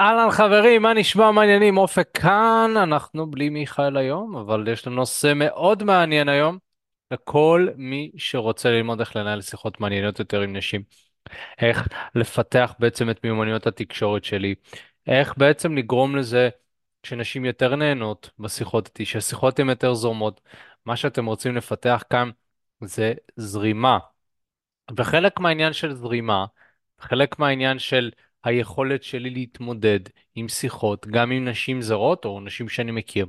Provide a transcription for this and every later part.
אהלן חברים, מה נשמע מעניינים? אופק כאן, אנחנו בלי מיכאל היום, אבל יש לנו נושא מאוד מעניין היום לכל מי שרוצה ללמוד איך לנהל שיחות מעניינות יותר עם נשים. איך לפתח בעצם את מיומנויות התקשורת שלי, איך בעצם לגרום לזה שנשים יותר נהנות בשיחות איתי, שהשיחות הן יותר זורמות. מה שאתם רוצים לפתח כאן זה זרימה. וחלק מהעניין של זרימה, חלק מהעניין של היכולת שלי להתמודד עם שיחות, גם עם נשים זרות או נשים שאני מכיר,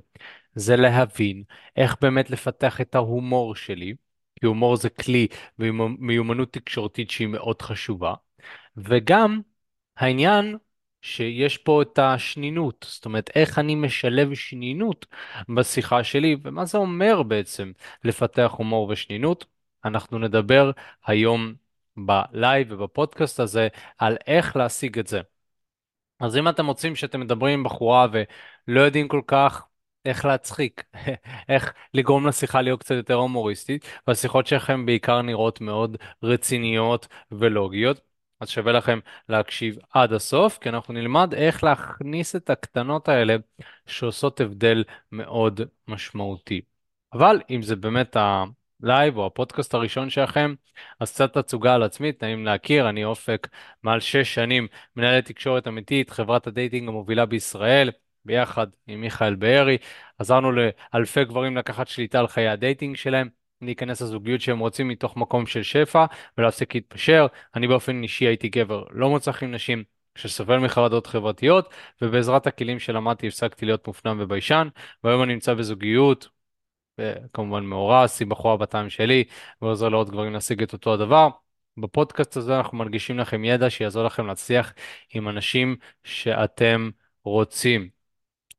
זה להבין איך באמת לפתח את ההומור שלי, כי הומור זה כלי ומיומנות תקשורתית שהיא מאוד חשובה, וגם העניין שיש פה את השנינות, זאת אומרת איך אני משלב שנינות בשיחה שלי, ומה זה אומר בעצם לפתח הומור ושנינות. אנחנו נדבר היום בלייב ובפודקאסט הזה על איך להשיג את זה. אז אם אתם מוצאים שאתם מדברים עם בחורה ולא יודעים כל כך איך להצחיק, איך לגרום לשיחה להיות קצת יותר הומוריסטית, והשיחות שלכם בעיקר נראות מאוד רציניות ולוגיות, אז שווה לכם להקשיב עד הסוף, כי אנחנו נלמד איך להכניס את הקטנות האלה שעושות הבדל מאוד משמעותי. אבל אם זה באמת ה live או הפודקאסט הראשון שלכם, אז קצת תצוגה על עצמי, נעים להכיר, אני אופק מעל שש שנים מנהל את תקשורת אמיתית, חברת ה dating המובילה בישראל, ביחד עם מיכאל בארי. עזרנו לאלפי גברים לקחת שליטה על חיי ה dating שלהם, להיכנס לזוגיות שהם רוצים מתוך מקום של שפע ולהפסיק להתפשר. אני באופן אישי הייתי גבר לא מוצלח עם נשים. שסובל מחרדות חברתיות, ובעזרת הכלים שלמדתי הפסקתי להיות מופנם וביישן, והיום אני נמצא בזוגיות, וכמובן מאורס עם בחורה בטעם שלי, ועוזר לעוד גברים להשיג את אותו הדבר. בפודקאסט הזה אנחנו מנגישים לכם ידע שיעזור לכם להצליח עם אנשים שאתם רוצים.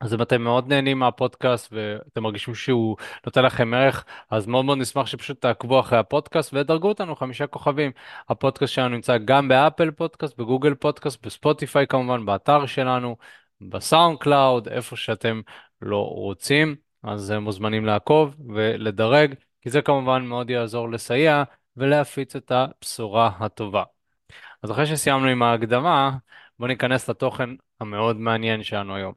אז אם אתם מאוד נהנים מהפודקאסט ואתם מרגישים שהוא נותן לכם ערך, אז מאוד מאוד נשמח שפשוט תעקבו אחרי הפודקאסט ודרגו אותנו חמישה כוכבים. הפודקאסט שלנו נמצא גם ב Apple Podcast, ב Google Podcast, ב Spotify כמובן, באתר שלנו, ב SoundCloud, איפה שאתם רק רוצים, אז אה, מוזמנים לעקוב ולדרג, כי זה כמובן מאוד יעזור לסייע ולהפיץ את הבשורה הטובה. אז אחרי שסיימנו עם ההקדמה, בואו ניכנס לתוכן המאוד מעניין שלנו היום.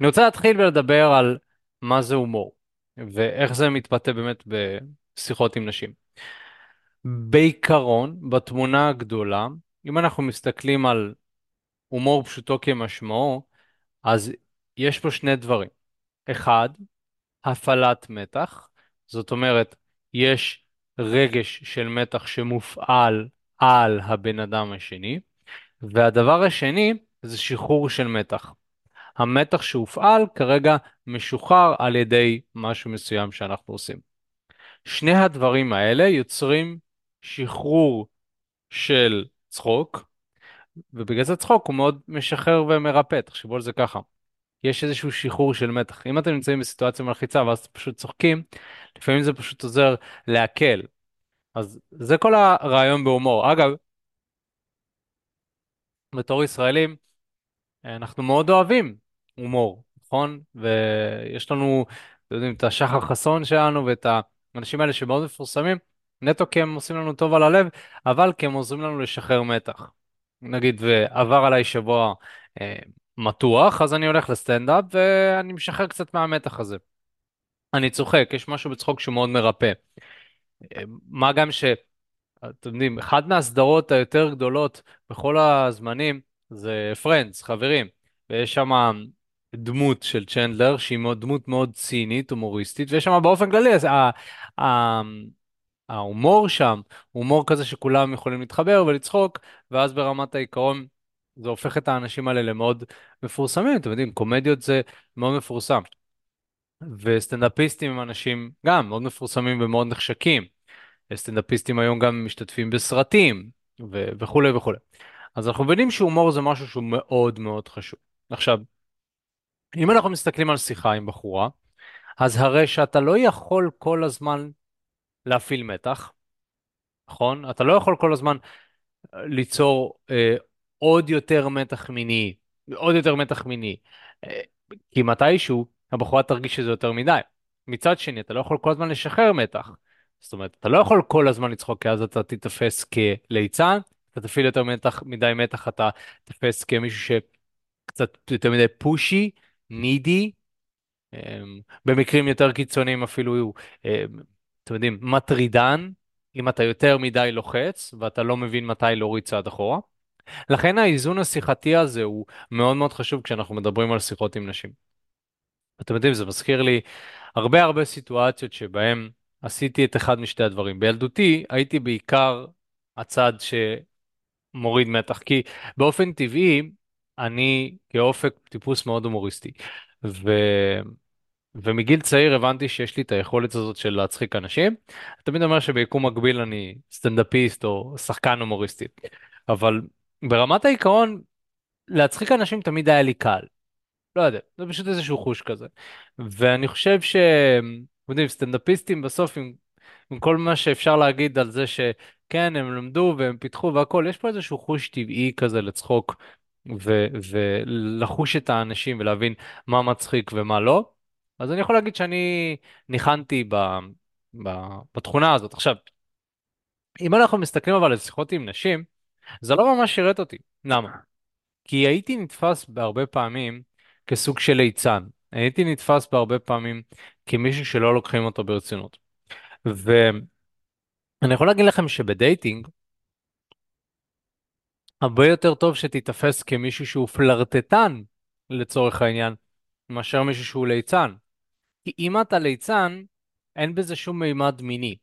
אני רוצה להתחיל ולדבר על מה זה הומור, ואיך זה מתבטא באמת בשיחות עם נשים. בעיקרון, בתמונה הגדולה, אם אנחנו מסתכלים על הומור פשוטו כמשמעו, אז יש פה שני דברים. אחד, הפעלת מתח, זאת אומרת, יש רגש של מתח שמופעל על הבן אדם השני, והדבר השני זה שחרור של מתח. המתח שהופעל כרגע משוחרר על ידי משהו מסוים שאנחנו עושים. שני הדברים האלה יוצרים שחרור של צחוק, ובגלל זה צחוק הוא מאוד משחרר ומרפא, תחשבו על זה ככה. יש איזשהו שחרור של מתח. אם אתם נמצאים בסיטואציה מלחיצה ואז אתם פשוט צוחקים, לפעמים זה פשוט עוזר להקל. אז זה כל הרעיון בהומור. אגב, בתור ישראלים, אנחנו מאוד אוהבים הומור, נכון? ויש לנו, אתם יודעים, את השחר חסון שלנו ואת האנשים האלה שמאוד מפורסמים, נטו כי הם עושים לנו טוב על הלב, אבל כי הם עוזרים לנו לשחרר מתח. נגיד, ועבר עליי שבוע אה, מתוח, אז אני הולך לסטנדאפ ואני משחרר קצת מהמתח הזה. אני צוחק, יש משהו בצחוק שהוא מאוד מרפא. אה, מה גם ש... אתם יודעים, אחת מהסדרות היותר גדולות בכל הזמנים זה פרנדס, חברים. ויש שם דמות של צ'נדלר שהיא מאוד, דמות מאוד צינית, הומוריסטית, ויש שם באופן כללי, אז ה- ה- ההומור שם, הומור כזה שכולם יכולים להתחבר ולצחוק, ואז ברמת העיקרון זה הופך את האנשים האלה למאוד מפורסמים. אתם יודעים, קומדיות זה מאוד מפורסם. וסטנדאפיסטים הם אנשים גם מאוד מפורסמים ומאוד נחשקים. סטנדאפיסטים היום גם משתתפים בסרטים ו- וכולי וכולי. אז אנחנו מבינים שהומור זה משהו שהוא מאוד מאוד חשוב. עכשיו, אם אנחנו מסתכלים על שיחה עם בחורה, אז הרי שאתה לא יכול כל הזמן להפעיל מתח, נכון? אתה לא יכול כל הזמן אה, ליצור אה, עוד יותר מתח מיני, עוד יותר מתח מיני. אה, כי מתישהו הבחורה תרגיש שזה יותר מדי. מצד שני, אתה לא יכול כל הזמן לשחרר מתח. זאת אומרת, אתה לא יכול כל הזמן לצחוק, כי אז אתה תיתפס כליצן, אתה תפעיל יותר מתח, מדי מתח, אתה תיתפס כמישהו קצת יותר מדי פושי, נידי, אמ, במקרים יותר קיצוניים אפילו, אמ, אתם יודעים, מטרידן, אם אתה יותר מדי לוחץ ואתה לא מבין מתי להוריד צעד אחורה. לכן האיזון השיחתי הזה הוא מאוד מאוד חשוב כשאנחנו מדברים על שיחות עם נשים. אתם יודעים, זה מזכיר לי הרבה הרבה סיטואציות שבהם עשיתי את אחד משתי הדברים. בילדותי הייתי בעיקר הצד שמוריד מתח, כי באופן טבעי אני כאופק טיפוס מאוד הומוריסטי. ו... ומגיל צעיר הבנתי שיש לי את היכולת הזאת של להצחיק אנשים. תמיד אומר שביקום מקביל אני סטנדאפיסט או שחקן הומוריסטי. אבל ברמת העיקרון, להצחיק אנשים תמיד היה לי קל. לא יודע, זה פשוט איזשהו חוש כזה. ואני חושב ש... אתם יודעים, סטנדאפיסטים בסוף עם, עם כל מה שאפשר להגיד על זה שכן, הם למדו והם פיתחו והכל, יש פה איזשהו חוש טבעי כזה לצחוק ו- ולחוש את האנשים ולהבין מה מצחיק ומה לא. אז אני יכול להגיד שאני ניחנתי ב, ב, בתכונה הזאת. עכשיו, אם אנחנו מסתכלים אבל על שיחות עם נשים, זה לא ממש שירת אותי. למה? כי הייתי נתפס בהרבה פעמים כסוג של ליצן. הייתי נתפס בהרבה פעמים כמישהו שלא לוקחים אותו ברצינות. ואני יכול להגיד לכם שבדייטינג, הרבה יותר טוב שתיתפס כמישהו שהוא פלרטטן, לצורך העניין, מאשר מישהו שהוא ליצן. כי אם אתה ליצן, אין בזה שום מימד מיני.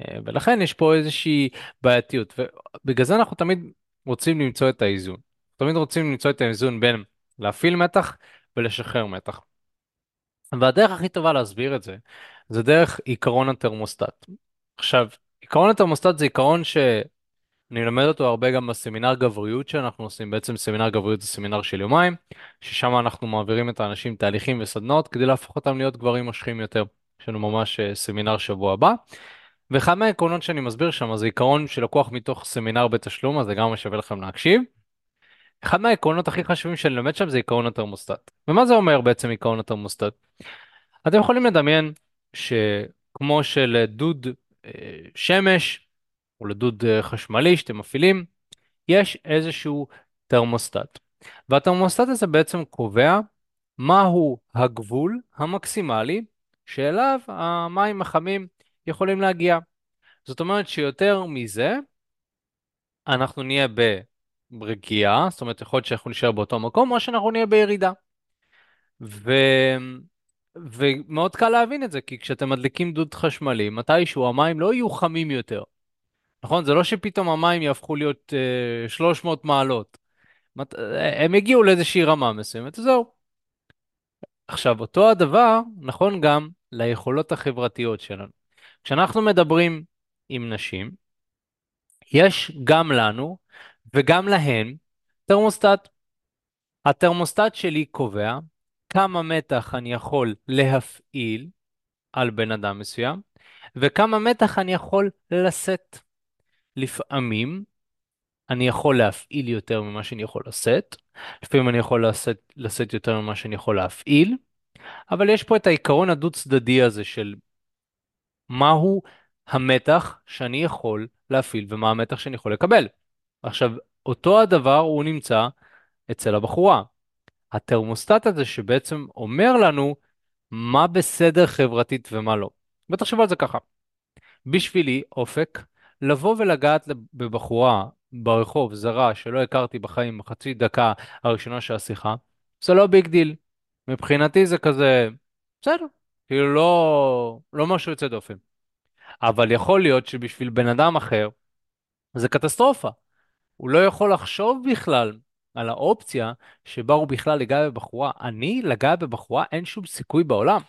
אה, ולכן יש פה איזושהי בעייתיות. ובגלל זה אנחנו תמיד רוצים למצוא את האיזון. תמיד רוצים למצוא את האיזון בין להפעיל מתח ולשחרר מתח. והדרך הכי טובה להסביר את זה, זה דרך עיקרון התרמוסטט. עכשיו, עיקרון התרמוסטט זה עיקרון שאני מלמד אותו הרבה גם בסמינר גבריות שאנחנו עושים. בעצם סמינר גבריות זה סמינר של יומיים, ששם אנחנו מעבירים את האנשים תהליכים וסדנאות כדי להפוך אותם להיות גברים מושכים יותר. יש לנו ממש אה, סמינר שבוע הבא. ואחד מהעקרונות שאני מסביר שם זה עיקרון שלקוח מתוך סמינר בתשלום, אז זה גם שווה לכם להקשיב. אחד מהעקרונות הכי חשובים שאני לומד שם זה עיקרון התרמוסטט. ומה זה אומר בעצם עיקרון התרמוסטט? אתם יכולים לדמיין שכמו שלדוד אה, שמש או לדוד אה, חשמלי שאתם מפעילים, יש איזשהו תרמוסטט. והתרמוסטט הזה בעצם קובע מהו הגבול המקסימלי שאליו המים החמים יכולים להגיע. זאת אומרת שיותר מזה, אנחנו נהיה ברגיעה, זאת אומרת יכול להיות שאנחנו נשאר באותו מקום, או שאנחנו נהיה בירידה. ו... ומאוד קל להבין את זה, כי כשאתם מדליקים דוד חשמלי, מתישהו המים לא יהיו חמים יותר. נכון? זה לא שפתאום המים יהפכו להיות uh, 300 מעלות. מת... הם יגיעו לאיזושהי רמה מסוימת, וזהו. עכשיו, אותו הדבר נכון גם ליכולות החברתיות שלנו. כשאנחנו מדברים עם נשים, יש גם לנו וגם להן תרמוסטט. התרמוסטט שלי קובע כמה מתח אני יכול להפעיל על בן אדם מסוים, וכמה מתח אני יכול לשאת. לפעמים אני יכול להפעיל יותר ממה שאני יכול לשאת, לפעמים אני יכול לשאת, לשאת יותר ממה שאני יכול להפעיל, אבל יש פה את העיקרון הדו-צדדי הזה של מהו המתח שאני יכול להפעיל ומה המתח שאני יכול לקבל. עכשיו, אותו הדבר הוא נמצא אצל הבחורה. התרמוסטט הזה שבעצם אומר לנו מה בסדר חברתית ומה לא. ותחשבו על זה ככה, בשבילי אופק, לבוא ולגעת בבחורה ברחוב זרה שלא הכרתי בחיים בחצי דקה הראשונה של השיחה, זה לא big deal. מבחינתי זה כזה, בסדר, כאילו לא, לא משהו יוצא דופן. אבל יכול להיות שבשביל בן אדם אחר זה קטסטרופה. הוא לא יכול לחשוב בכלל על האופציה שבה הוא בכלל לגע בבחורה. אני, לגע בבחורה, אין שום סיכוי בעולם.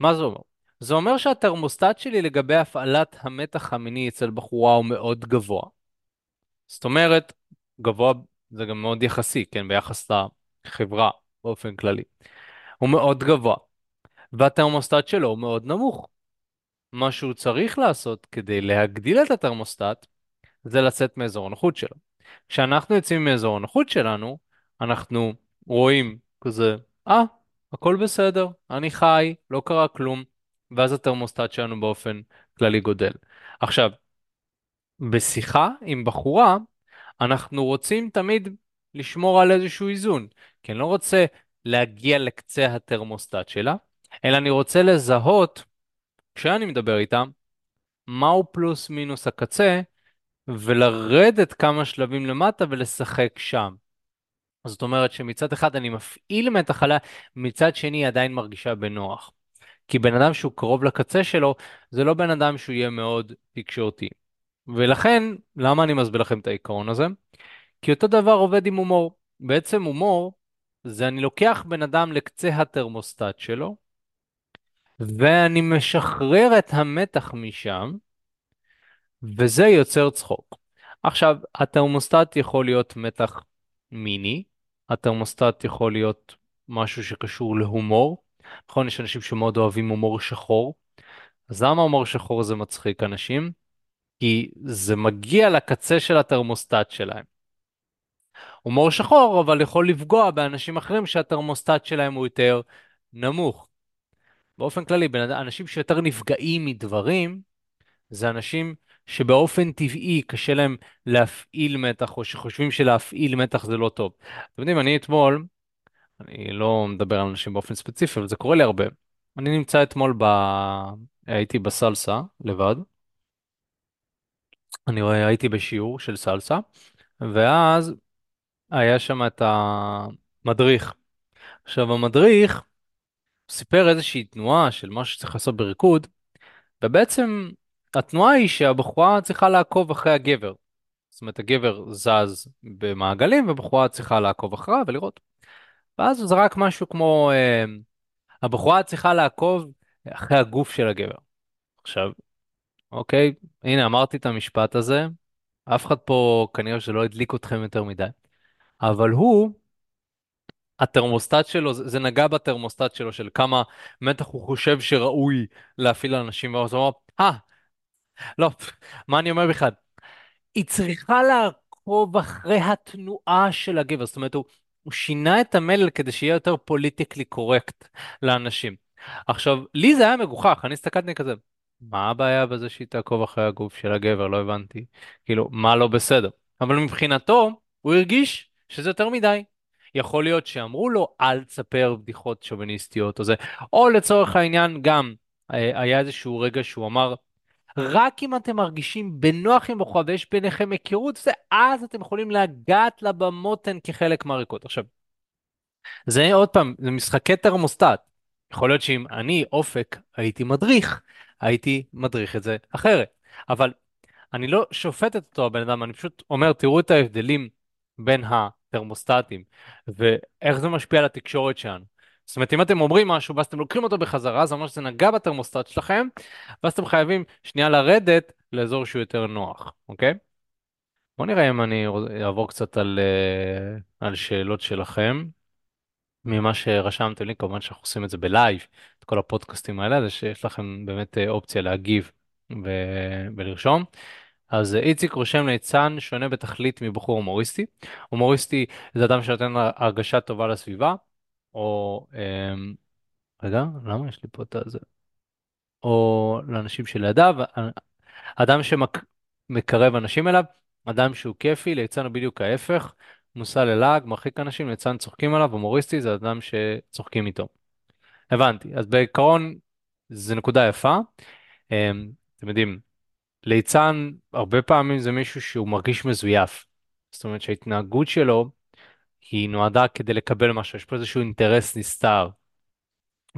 מה זה אומר? זה אומר שהתרמוסטט שלי לגבי הפעלת המתח המיני אצל בחורה הוא מאוד גבוה. זאת אומרת, גבוה זה גם מאוד יחסי, כן, ביחס לחברה באופן כללי. הוא מאוד גבוה. והתרמוסטט שלו הוא מאוד נמוך. מה שהוא צריך לעשות כדי להגדיל את התרמוסטט זה לצאת מאזור הנוחות שלו. כשאנחנו יוצאים מאזור הנוחות שלנו, אנחנו רואים כזה, אה, ah, הכל בסדר, אני חי, לא קרה כלום, ואז התרמוסטט שלנו באופן כללי גודל. עכשיו, בשיחה עם בחורה, אנחנו רוצים תמיד לשמור על איזשהו איזון, כי אני לא רוצה להגיע לקצה התרמוסטט שלה, אלא אני רוצה לזהות, כשאני מדבר איתם, מהו פלוס מינוס הקצה, ולרדת כמה שלבים למטה ולשחק שם. זאת אומרת שמצד אחד אני מפעיל מתח עליה, מצד שני היא עדיין מרגישה בנוח. כי בן אדם שהוא קרוב לקצה שלו, זה לא בן אדם שהוא יהיה מאוד תקשורתי. ולכן, למה אני מסביר לכם את העיקרון הזה? כי אותו דבר עובד עם הומור. בעצם הומור זה אני לוקח בן אדם לקצה התרמוסטט שלו, ואני משחרר את המתח משם, וזה יוצר צחוק. עכשיו, התרמוסטט יכול להיות מתח מיני, התרמוסטט יכול להיות משהו שקשור להומור. נכון, יש אנשים שמאוד אוהבים הומור שחור. אז למה הומור שחור זה מצחיק אנשים? כי זה מגיע לקצה של התרמוסטט שלהם. הומור שחור אבל יכול לפגוע באנשים אחרים שהתרמוסטט שלהם הוא יותר נמוך. באופן כללי, אנשים שיותר נפגעים מדברים, זה אנשים שבאופן טבעי קשה להם להפעיל מתח, או שחושבים שלהפעיל מתח זה לא טוב. אתם יודעים, אני אתמול, אני לא מדבר על אנשים באופן ספציפי, אבל זה קורה לי הרבה. אני נמצא אתמול ב... הייתי בסלסה לבד. אני רואה, הייתי בשיעור של סלסה, ואז היה שם את המדריך. עכשיו, המדריך סיפר איזושהי תנועה של מה שצריך לעשות בריקוד, ובעצם התנועה היא שהבחורה צריכה לעקוב אחרי הגבר. זאת אומרת, הגבר זז במעגלים, והבחורה צריכה לעקוב אחריו ולראות. ואז הוא זרק משהו כמו, אה, הבחורה צריכה לעקוב אחרי הגוף של הגבר. עכשיו, אוקיי, הנה אמרתי את המשפט הזה, אף אחד פה כנראה שלא הדליק אתכם יותר מדי, אבל הוא, התרמוסטט שלו, זה, נגע בתרמוסטט שלו של כמה מתח הוא חושב שראוי להפעיל על אנשים, ואז הוא אמר, אה, לא, מה אני אומר בכלל? היא צריכה לעקוב אחרי התנועה של הגבר, זאת אומרת, הוא, הוא שינה את המלל כדי שיהיה יותר פוליטיקלי קורקט לאנשים. עכשיו, לי זה היה מגוחך, אני הסתכלתי כזה, מה הבעיה בזה שהיא תעקוב אחרי הגוף של הגבר? לא הבנתי. כאילו, מה לא בסדר? אבל מבחינתו, הוא הרגיש שזה יותר מדי. יכול להיות שאמרו לו, אל תספר בדיחות שוביניסטיות או זה, או לצורך העניין גם, אה, היה איזשהו רגע שהוא אמר, רק אם אתם מרגישים בנוח עם בחורה ויש ביניכם היכרות, זה, אז אתם יכולים לגעת לה במותן כחלק מהריקוד. עכשיו, זה עוד פעם, זה משחקי תרמוסטט. יכול להיות שאם אני, אופק, הייתי מדריך, הייתי מדריך את זה אחרת. אבל אני לא שופט את אותו הבן אדם, אני פשוט אומר, תראו את ההבדלים בין התרמוסטטים, ואיך זה משפיע על התקשורת שלנו. זאת אומרת, אם אתם אומרים משהו ואז אתם לוקחים אותו בחזרה, זה אומר שזה נגע בתרמוסטט שלכם, ואז אתם חייבים שנייה לרדת לאזור שהוא יותר נוח, אוקיי? בואו נראה אם אני אעבור קצת על, אה, על שאלות שלכם. ממה שרשמתם לי, כמובן שאנחנו עושים את זה בלייב, את כל הפודקאסטים האלה, זה שיש לכם באמת אה, אופציה להגיב ו- ולרשום. אז איציק רושם ליצן שונה בתכלית מבחור הומוריסטי. הומוריסטי זה אדם שנותן הרגשה טובה לסביבה, או... אמ, רגע, למה יש לי פה את הזה? או לאנשים שלידיו, אדם שמקרב אנשים אליו, אדם שהוא כיפי, ליצן הוא בדיוק ההפך, מושא ללעג, מרחיק אנשים, ליצן צוחקים עליו, הומוריסטי זה אדם שצוחקים איתו. הבנתי, אז בעיקרון זה נקודה יפה. אמ, אתם יודעים, ליצן הרבה פעמים זה מישהו שהוא מרגיש מזויף. זאת אומרת שההתנהגות שלו היא נועדה כדי לקבל משהו, יש פה איזשהו אינטרס נסתר.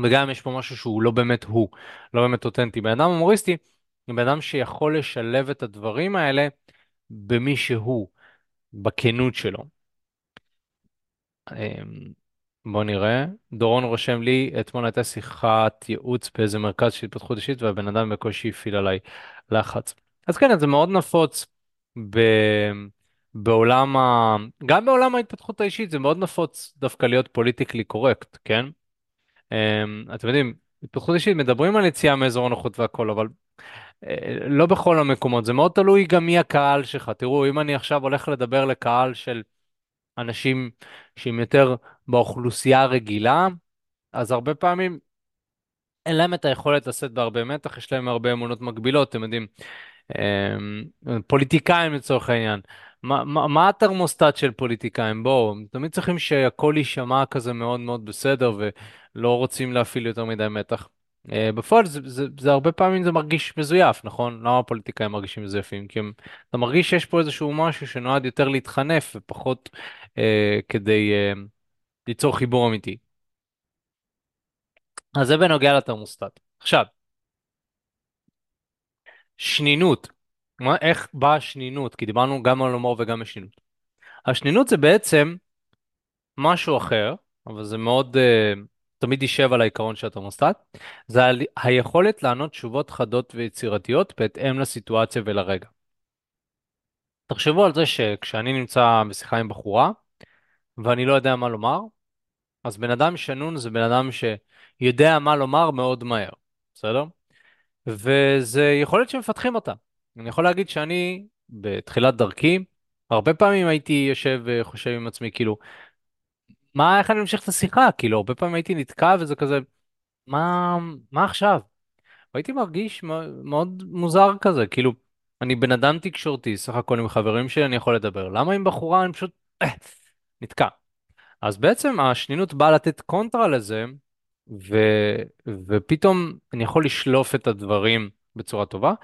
וגם יש פה משהו שהוא לא באמת הוא, לא באמת אותנטי. בן אדם הומוריסטי הוא בן אדם שיכול לשלב את הדברים האלה במי שהוא, בכנות שלו. בוא נראה. דורון רושם לי, אתמול הייתה שיחת ייעוץ באיזה מרכז של התפתחות אישית והבן אדם בקושי הפעיל עליי לחץ. אז כן, זה מאוד נפוץ ב... בעולם ה... גם בעולם ההתפתחות האישית זה מאוד נפוץ דווקא להיות פוליטיקלי קורקט, כן? אמ, אתם יודעים, התפתחות אישית מדברים על יציאה מאזור הנוחות והכל, אבל אה, לא בכל המקומות, זה מאוד תלוי גם מי הקהל שלך. תראו, אם אני עכשיו הולך לדבר לקהל של אנשים שהם יותר באוכלוסייה הרגילה, אז הרבה פעמים אין להם את היכולת לשאת בהרבה מתח, יש להם הרבה אמונות מגבילות, אתם יודעים. אמ, פוליטיקאים לצורך העניין. מה, מה, מה התרמוסטט של פוליטיקאים? בואו, תמיד צריכים שהכל יישמע כזה מאוד מאוד בסדר ולא רוצים להפעיל יותר מדי מתח. אה, בפועל זה, זה, זה הרבה פעמים זה מרגיש מזויף, נכון? למה הפוליטיקאים מרגישים מזויפים? כי הם, אתה מרגיש שיש פה איזשהו משהו שנועד יותר להתחנף ופחות כדי אה, ליצור חיבור אמיתי. אז זה בנוגע לתרמוסטט. עכשיו, שנינות. מה, איך באה שנינות? כי דיברנו גם על הומור וגם על שנינות. השנינות זה בעצם משהו אחר, אבל זה מאוד, uh, תמיד יישב על העיקרון של התרמוסטט, זה היכולת לענות תשובות חדות ויצירתיות בהתאם לסיטואציה ולרגע. תחשבו על זה שכשאני נמצא בשיחה עם בחורה, ואני לא יודע מה לומר, אז בן אדם שנון זה בן אדם שיודע מה לומר מאוד מהר, בסדר? וזה יכולת שמפתחים אותה. אני יכול להגיד שאני, בתחילת דרכי, הרבה פעמים הייתי יושב וחושב עם עצמי, כאילו, מה, איך אני ממשיך את השיחה? כאילו, הרבה פעמים הייתי נתקע וזה כזה, מה, מה עכשיו? והייתי מרגיש מאוד מוזר כזה, כאילו, אני בן אדם תקשורתי, סך הכל עם חברים שלי אני יכול לדבר, למה עם בחורה אני פשוט אה, נתקע? אז בעצם השנינות באה לתת קונטרה לזה, ו... ופתאום אני יכול לשלוף את הדברים בצורה טובה.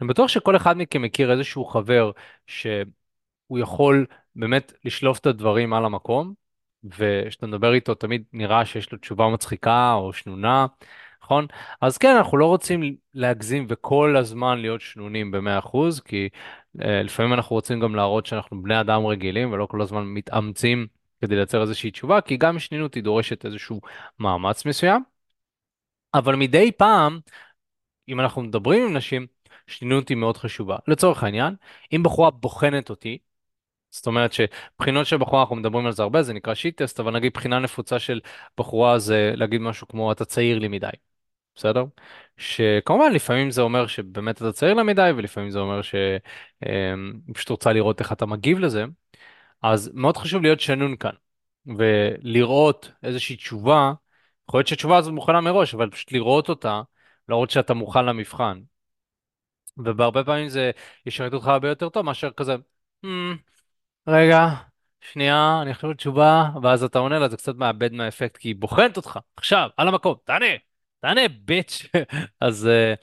אני בטוח שכל אחד מכם מכיר איזשהו חבר שהוא יכול באמת לשלוף את הדברים על המקום, וכשאתה מדבר איתו תמיד נראה שיש לו תשובה מצחיקה או שנונה, נכון? אז כן, אנחנו לא רוצים להגזים וכל הזמן להיות שנונים ב-100%, כי אה, לפעמים אנחנו רוצים גם להראות שאנחנו בני אדם רגילים ולא כל הזמן מתאמצים כדי לייצר איזושהי תשובה, כי גם שנינות היא דורשת איזשהו מאמץ מסוים. אבל מדי פעם, אם אנחנו מדברים עם נשים, שנינות היא מאוד חשובה. לצורך העניין, אם בחורה בוחנת אותי, זאת אומרת שבחינות של בחורה, אנחנו מדברים על זה הרבה, זה נקרא שיט טסט, אבל נגיד בחינה נפוצה של בחורה זה להגיד משהו כמו אתה צעיר לי מדי, בסדר? שכמובן לפעמים זה אומר שבאמת אתה צעיר לה מדי, ולפעמים זה אומר שהיא פשוט רוצה לראות איך אתה מגיב לזה. אז מאוד חשוב להיות שנון כאן, ולראות איזושהי תשובה, יכול להיות שהתשובה הזאת מוכנה מראש, אבל פשוט לראות אותה, להראות שאתה מוכן למבחן. ובהרבה פעמים זה ישרת אותך הרבה יותר טוב מאשר כזה, "Hmm, רגע, שנייה, אני חושב תשובה, ואז אתה עונה לה, זה קצת מאבד מהאפקט, כי היא בוחנת אותך, עכשיו, על המקום, תענה, תענה, ביץ'. אז, אה,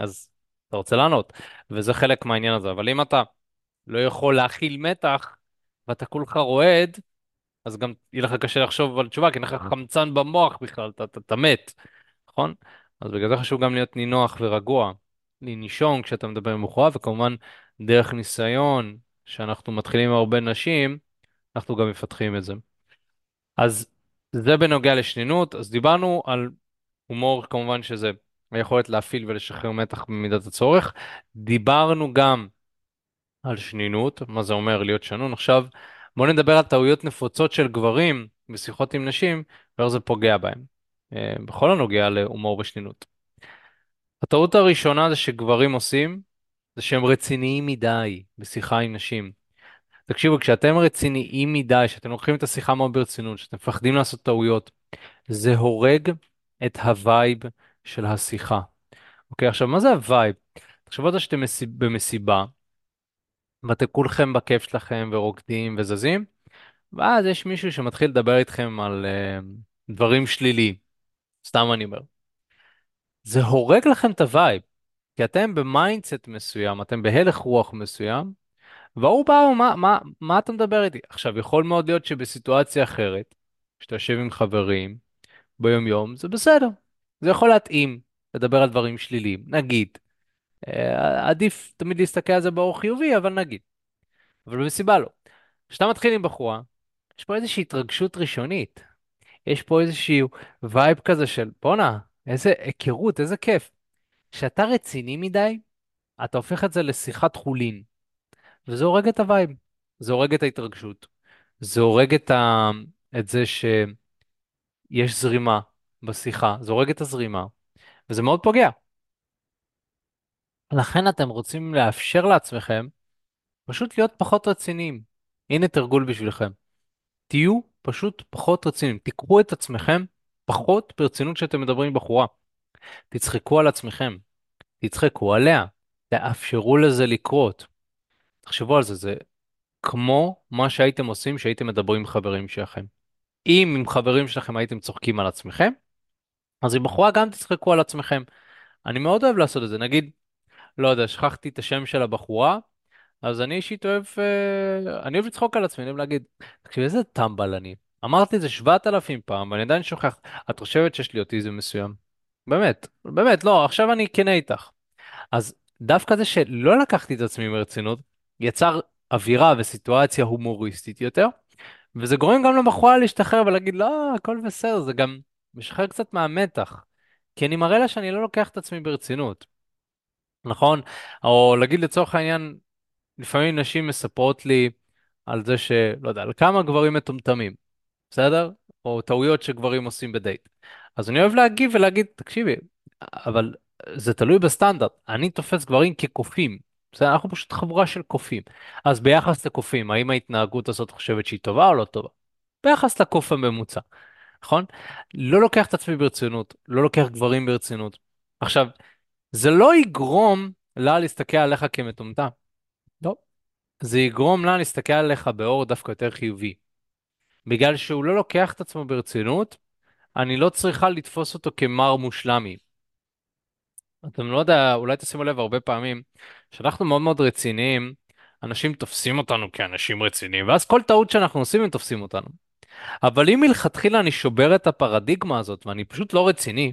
אז אתה רוצה לענות, וזה חלק מהעניין הזה, אבל אם אתה לא יכול להכיל מתח, ואתה כולך רועד, אז גם יהיה לך קשה לחשוב על תשובה, כי אין לך חמצן במוח בכלל, אתה, אתה, אתה מת, נכון? אז בגלל זה חשוב גם להיות נינוח ורגוע, לנשום כשאתה מדבר עם בחורה, וכמובן דרך ניסיון, שאנחנו מתחילים עם הרבה נשים, אנחנו גם מפתחים את זה. אז זה בנוגע לשנינות, אז דיברנו על הומור כמובן שזה היכולת להפעיל ולשחרר מתח במידת הצורך. דיברנו גם על שנינות, מה זה אומר להיות שנון. עכשיו בואו נדבר על טעויות נפוצות של גברים בשיחות עם נשים, ואיך זה פוגע בהם, אה, בכל הנוגע להומור ושנינות. הטעות הראשונה זה שגברים עושים, זה שהם רציניים מדי בשיחה עם נשים. תקשיבו, כשאתם רציניים מדי, שאתם לוקחים את השיחה מאוד ברצינות, שאתם מפחדים לעשות טעויות, זה הורג את ה vibe של השיחה. אוקיי, עכשיו, מה זה ה vibe? תחשבו על זה שאתם במסיבה, ואתם כולכם בכיף שלכם ורוקדים וזזים, ואז יש מישהו שמתחיל לדבר איתכם על אה, דברים שליליים, סתם אני אומר. זה הורג לכם את ה vibe, כי אתם ב mindset מסוים, אתם בהלך רוח מסוים, והוא בא, מה, מה, מה אתה מדבר איתי? עכשיו, יכול מאוד להיות שבסיטואציה אחרת, שאתה יושב עם חברים ביום יום, זה בסדר. זה יכול להתאים לדבר על דברים שליליים, נגיד. אה, עדיף תמיד להסתכל על זה באור חיובי, אבל נגיד. אבל במסיבה לא. כשאתה מתחיל עם בחורה, יש פה איזושהי התרגשות ראשונית. יש פה איזשהו vibe כזה של בואנה, איזה היכרות, איזה כיף. כשאתה רציני מדי, אתה הופך את זה לשיחת חולין. וזה הורג את ה vibe. זה הורג את ההתרגשות. זה הורג את, ה... את זה שיש זרימה בשיחה. זה הורג את הזרימה. וזה מאוד פוגע. לכן אתם רוצים לאפשר לעצמכם פשוט להיות פחות רציניים. הנה תרגול בשבילכם. תהיו פשוט פחות רציניים. תיקחו את עצמכם פחות ברצינות כשאתם מדברים עם בחורה. תצחקו על עצמכם. תצחקו עליה. תאפשרו לזה לקרות. תחשבו על זה, זה כמו מה שהייתם עושים כשהייתם מדברים עם חברים שלכם. אם עם חברים שלכם הייתם צוחקים על עצמכם, אז עם בחורה גם תצחקו על עצמכם. אני מאוד אוהב לעשות את זה. נגיד, לא יודע, שכחתי את השם של הבחורה, אז אני אישית אוהב, אה, אני אוהב לצחוק על עצמי, אני אוהב להגיד, תקשיב, איזה טמבל אני. אמרתי את זה שבעת אלפים פעם, ואני עדיין שוכח. את חושבת שיש לי אוטיזם מסוים? באמת, באמת, לא, עכשיו אני כנה איתך. אז דווקא זה שלא לקחתי את עצמי ברצינות, יצר אווירה וסיטואציה הומוריסטית יותר, וזה גורם גם לבחורה להשתחרר ולהגיד, לא, הכל בסדר, זה גם משחרר קצת מהמתח. כי אני מראה לה שאני לא לוקח את עצמי ברצינות, נכון? או להגיד לצורך העניין, לפעמים נשים מספרות לי על זה שלא יודע, על כמה גברים מטומטמים, בסדר? או טעויות שגברים עושים בדייט. אז אני אוהב להגיב ולהגיד, תקשיבי, אבל זה תלוי בסטנדרט. אני תופס גברים כקופים. בסדר? אנחנו פשוט חבורה של קופים. אז ביחס לקופים, האם ההתנהגות הזאת חושבת שהיא טובה או לא טובה? ביחס לקוף הממוצע, נכון? לא לוקח את עצמי ברצינות, לא לוקח גברים ברצינות. עכשיו, זה לא יגרום לה להסתכל עליך כמטומטם. לא. זה יגרום לה להסתכל עליך באור דווקא יותר חיובי. בגלל שהוא לא לוקח את עצמו ברצינות, אני לא צריכה לתפוס אותו כמר מושלמי. אתם לא יודע, אולי תשימו לב הרבה פעמים, כשאנחנו מאוד מאוד רציניים, אנשים תופסים אותנו כאנשים רציניים, ואז כל טעות שאנחנו עושים הם תופסים אותנו. אבל אם מלכתחילה אני שובר את הפרדיגמה הזאת ואני פשוט לא רציני,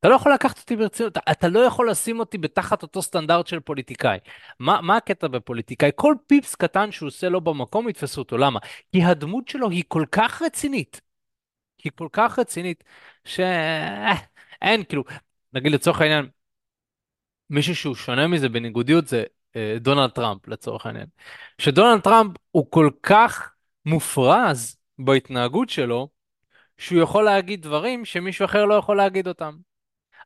אתה לא יכול לקחת אותי ברצינות, אתה, אתה לא יכול לשים אותי בתחת אותו סטנדרט של פוליטיקאי. מה, מה הקטע בפוליטיקאי? כל פיפס קטן שהוא עושה לא במקום, יתפסו אותו. למה? כי הדמות שלו היא כל כך רצינית. היא כל כך רצינית, שאין, כאילו, נגיד לצורך העניין, מישהו שהוא שונה מזה בניגודיות זה אה, דונלד טראמפ, לצורך העניין. שדונלד טראמפ הוא כל כך מופרז בהתנהגות שלו, שהוא יכול להגיד דברים שמישהו אחר לא יכול להגיד אותם.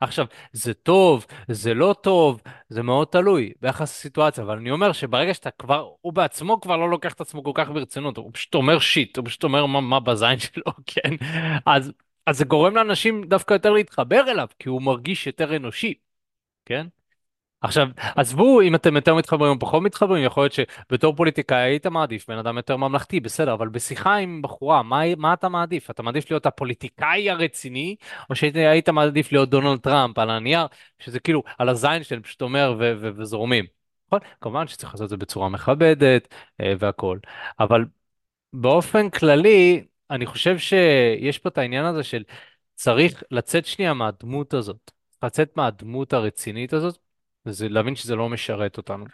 עכשיו, זה טוב, זה לא טוב, זה מאוד תלוי ביחס לסיטואציה, אבל אני אומר שברגע שאתה כבר, הוא בעצמו כבר לא לוקח את עצמו כל כך ברצינות, הוא פשוט אומר שיט, הוא פשוט אומר מה, מה בזין שלו, כן? אז, אז זה גורם לאנשים דווקא יותר להתחבר אליו, כי הוא מרגיש יותר אנושי, כן? עכשיו, עזבו אם אתם יותר מתחברים או פחות מתחברים, יכול להיות שבתור פוליטיקאי היית מעדיף בן אדם יותר ממלכתי, בסדר, אבל בשיחה עם בחורה, מה, מה אתה מעדיף? אתה מעדיף להיות הפוליטיקאי הרציני, או שהיית מעדיף להיות דונלד טראמפ על הנייר, שזה כאילו על הזין שלהם פשוט אומר ו- ו- וזורמים. נכון? כמובן שצריך לעשות את זה בצורה מכבדת אה, והכול, אבל באופן כללי, אני חושב שיש פה את העניין הזה של צריך לצאת שנייה מהדמות הזאת, לצאת מהדמות הרצינית הזאת. זה להבין שזה לא משרת אותנו.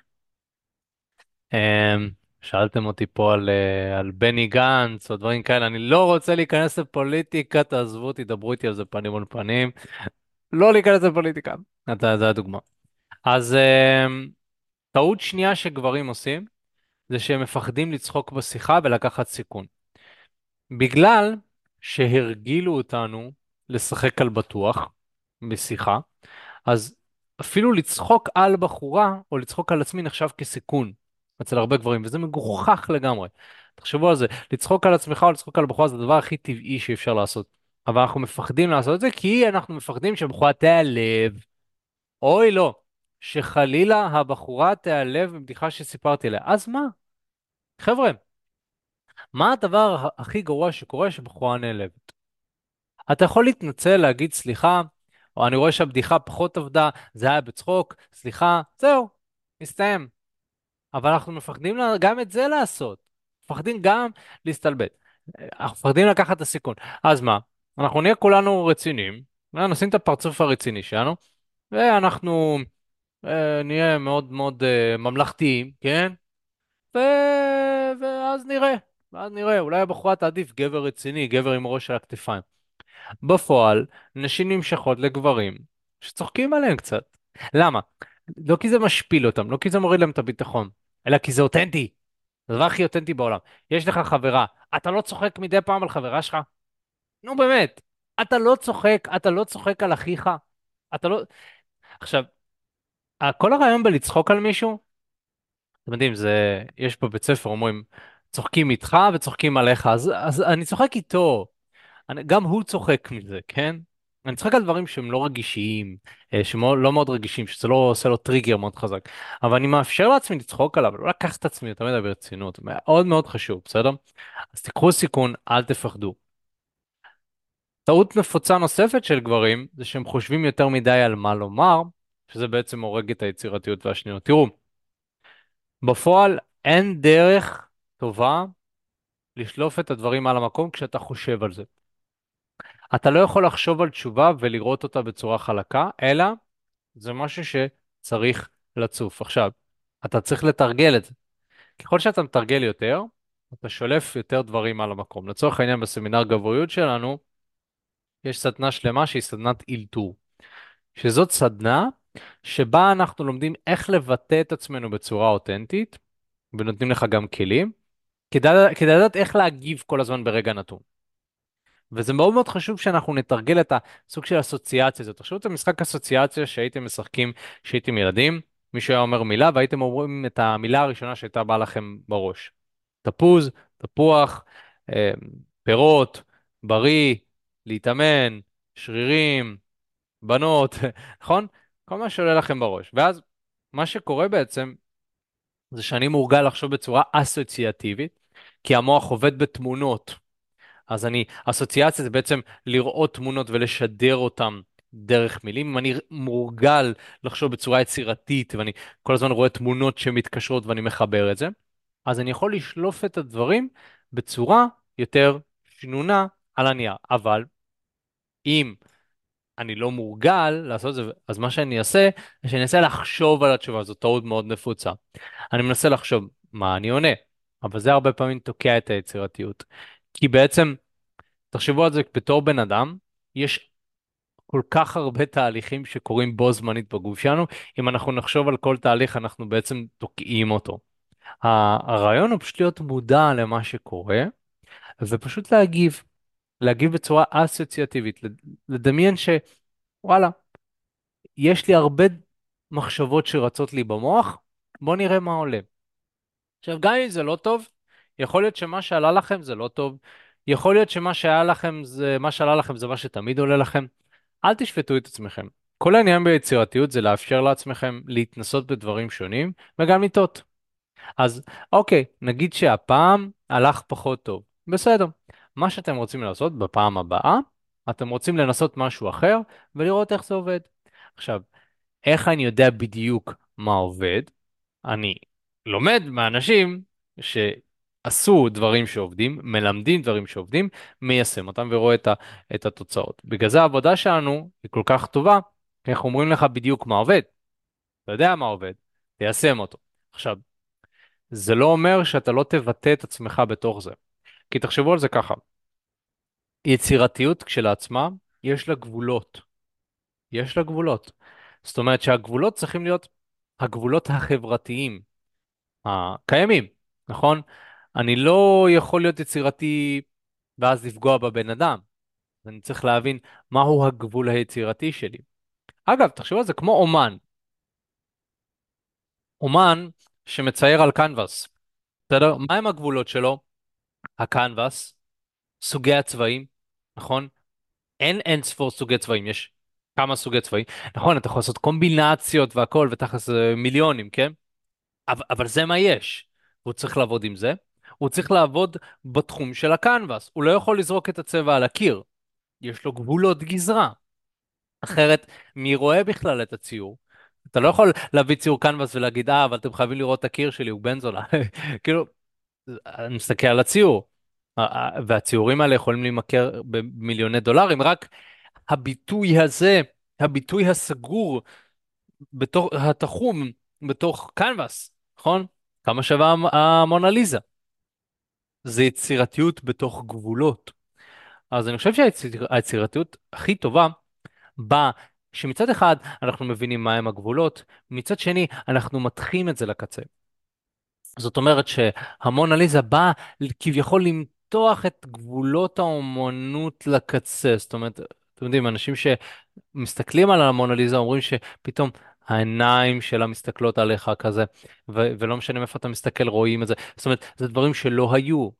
אמ, שאלתם אותי פה על, אה, על בני גנץ או דברים כאלה, אני לא רוצה להיכנס לפוליטיקה, תעזבו אותי, דברו איתי על זה פנים מול פנים. לא להיכנס לפוליטיקה, זה הדוגמה. אז אמ, טעות שנייה שגברים עושים, זה שהם מפחדים לצחוק בשיחה ולקחת סיכון. בגלל שהרגילו אותנו לשחק על בטוח בשיחה, אז אפילו לצחוק על בחורה או לצחוק על עצמי נחשב כסיכון אצל הרבה גברים, וזה מגוחך לגמרי. תחשבו על זה, לצחוק על עצמך או לצחוק על בחורה זה הדבר הכי טבעי שאפשר לעשות. אבל אנחנו מפחדים לעשות את זה כי אנחנו מפחדים שבחורה תיעלב. אוי לא, שחלילה הבחורה תיעלב בבדיחה שסיפרתי עליה. אז מה? חבר'ה, מה הדבר הכי גרוע שקורה שבחורה נעלבת? אתה יכול להתנצל, להגיד סליחה, או אני רואה שהבדיחה פחות עבדה, זה היה בצחוק, סליחה, זהו, מסתיים. אבל אנחנו מפחדים גם את זה לעשות. מפחדים גם להסתלבט. אנחנו מפחדים לקחת את הסיכון. אז מה? אנחנו נהיה כולנו רציניים, נשים את הפרצוף הרציני שלנו, ואנחנו אה, נהיה מאוד מאוד אה, ממלכתיים, כן? ו... ואז נראה, ואז נראה, אולי הבחורה תעדיף גבר רציני, גבר עם ראש על הכתפיים. בפועל, נשים נמשכות לגברים שצוחקים עליהם קצת. למה? לא כי זה משפיל אותם, לא כי זה מוריד להם את הביטחון, אלא כי זה אותנטי. זה הדבר הכי אותנטי בעולם. יש לך חברה, אתה לא צוחק מדי פעם על חברה שלך? נו באמת, אתה לא צוחק, אתה לא צוחק על אחיך? אתה לא... עכשיו, כל הרעיון בלצחוק על מישהו, אתם יודעים, זה, יש בבית ספר אומרים, צוחקים איתך וצוחקים עליך, אז, אז אני צוחק איתו. אני, גם הוא צוחק מזה, כן? אני צוחק על דברים שהם לא רגישיים, אה, שהם לא מאוד רגישים, שזה לא עושה לו טריגר מאוד חזק. אבל אני מאפשר לעצמי לצחוק עליו, לא לקחת את עצמי יותר מדי ברצינות, מאוד מאוד חשוב, בסדר? אז תיקחו סיכון, אל תפחדו. טעות נפוצה נוספת של גברים, זה שהם חושבים יותר מדי על מה לומר, שזה בעצם הורג את היצירתיות והשניות. תראו, בפועל אין דרך טובה לשלוף את הדברים על המקום כשאתה חושב על זה. אתה לא יכול לחשוב על תשובה ולראות אותה בצורה חלקה, אלא זה משהו שצריך לצוף. עכשיו, אתה צריך לתרגל את זה. ככל שאתה מתרגל יותר, אתה שולף יותר דברים על המקום. לצורך העניין, בסמינר גבריות שלנו, יש סדנה שלמה שהיא סדנת אילתור. שזאת סדנה שבה אנחנו לומדים איך לבטא את עצמנו בצורה אותנטית, ונותנים לך גם כלים, כדי, כדי לדעת איך להגיב כל הזמן ברגע נתון. וזה מאוד מאוד חשוב שאנחנו נתרגל את הסוג של אסוציאציה הזאת. תחשבו את המשחק אסוציאציה שהייתם משחקים כשהייתם ילדים, מישהו היה אומר מילה והייתם אומרים את המילה הראשונה שהייתה באה לכם בראש. תפוז, תפוח, אה, פירות, בריא, להתאמן, שרירים, בנות, נכון? כל מה שעולה לכם בראש. ואז מה שקורה בעצם זה שאני מורגל לחשוב בצורה אסוציאטיבית, כי המוח עובד בתמונות. אז אני, אסוציאציה זה בעצם לראות תמונות ולשדר אותן דרך מילים. אם אני מורגל לחשוב בצורה יצירתית ואני כל הזמן רואה תמונות שמתקשרות ואני מחבר את זה, אז אני יכול לשלוף את הדברים בצורה יותר שנונה על הנייר. אבל אם אני לא מורגל לעשות את זה, אז מה שאני אעשה, זה שאני אנסה לחשוב על התשובה, זו טעות מאוד נפוצה. אני מנסה לחשוב מה אני עונה, אבל זה הרבה פעמים תוקע את היצירתיות. כי בעצם, תחשבו על זה בתור בן אדם, יש כל כך הרבה תהליכים שקורים בו זמנית בגוף שלנו, אם אנחנו נחשוב על כל תהליך, אנחנו בעצם תוקעים אותו. הרעיון הוא פשוט להיות מודע למה שקורה, ופשוט להגיב, להגיב בצורה אסוציאטיבית, לדמיין שוואלה, יש לי הרבה מחשבות שרצות לי במוח, בואו נראה מה עולה. עכשיו, גם אם זה לא טוב, יכול להיות שמה שעלה לכם זה לא טוב, יכול להיות שמה שהיה לכם זה, מה שעלה לכם זה מה שתמיד עולה לכם. אל תשפטו את עצמכם. כל העניין ביצירתיות זה לאפשר לעצמכם להתנסות בדברים שונים וגם לטעות. אז אוקיי, נגיד שהפעם הלך פחות טוב. בסדר. מה שאתם רוצים לעשות בפעם הבאה, אתם רוצים לנסות משהו אחר ולראות איך זה עובד. עכשיו, איך אני יודע בדיוק מה עובד? אני לומד מאנשים שעשו דברים שעובדים, מלמדים דברים שעובדים, מיישם אותם ורואה את, ה, את התוצאות. בגלל זה העבודה שלנו היא כל כך טובה, כי אנחנו אומרים לך בדיוק מה עובד. אתה יודע מה עובד, תיישם אותו. עכשיו, זה לא אומר שאתה לא תבטא את עצמך בתוך זה. כי תחשבו על זה ככה, יצירתיות כשלעצמה, יש לה גבולות. יש לה גבולות. זאת אומרת שהגבולות צריכים להיות הגבולות החברתיים הקיימים, נכון? אני לא יכול להיות יצירתי ואז לפגוע בבן אדם. אני צריך להבין מהו הגבול היצירתי שלי. אגב, תחשבו על זה כמו אומן. אומן שמצייר על קנבס, בסדר? מהם הגבולות שלו? הקנבס, סוגי הצבעים, נכון? אין אין ספור סוגי צבעים, יש כמה סוגי צבעים. נכון, אתה יכול לעשות קומבינציות והכל, ותכלס מיליונים, כן? אבל, אבל זה מה יש. הוא צריך לעבוד עם זה, הוא צריך לעבוד בתחום של הקנבס. הוא לא יכול לזרוק את הצבע על הקיר. יש לו גבולות גזרה. אחרת, מי רואה בכלל את הציור? אתה לא יכול להביא ציור קנבס ולהגיד, אה, אבל אתם חייבים לראות את הקיר שלי, הוא בן זונה. כאילו, אני מסתכל על הציור. והציורים האלה יכולים להימכר במיליוני דולרים, רק הביטוי הזה, הביטוי הסגור, בתוך, התחום, בתוך קנבס, נכון? כמה שווה המונליזה? זה יצירתיות בתוך גבולות. אז אני חושב שהיצירתיות הכי טובה באה שמצד אחד אנחנו מבינים מהם הגבולות, מצד שני אנחנו מתחים את זה לקצה. זאת אומרת שהמונליזה באה כביכול למתוח את גבולות האומנות לקצה. זאת אומרת, אתם יודעים, אנשים שמסתכלים על המונליזה אומרים שפתאום העיניים שלה מסתכלות עליך כזה, ו- ולא משנה מאיפה אתה מסתכל רואים את זה. זאת אומרת, זה דברים שלא היו.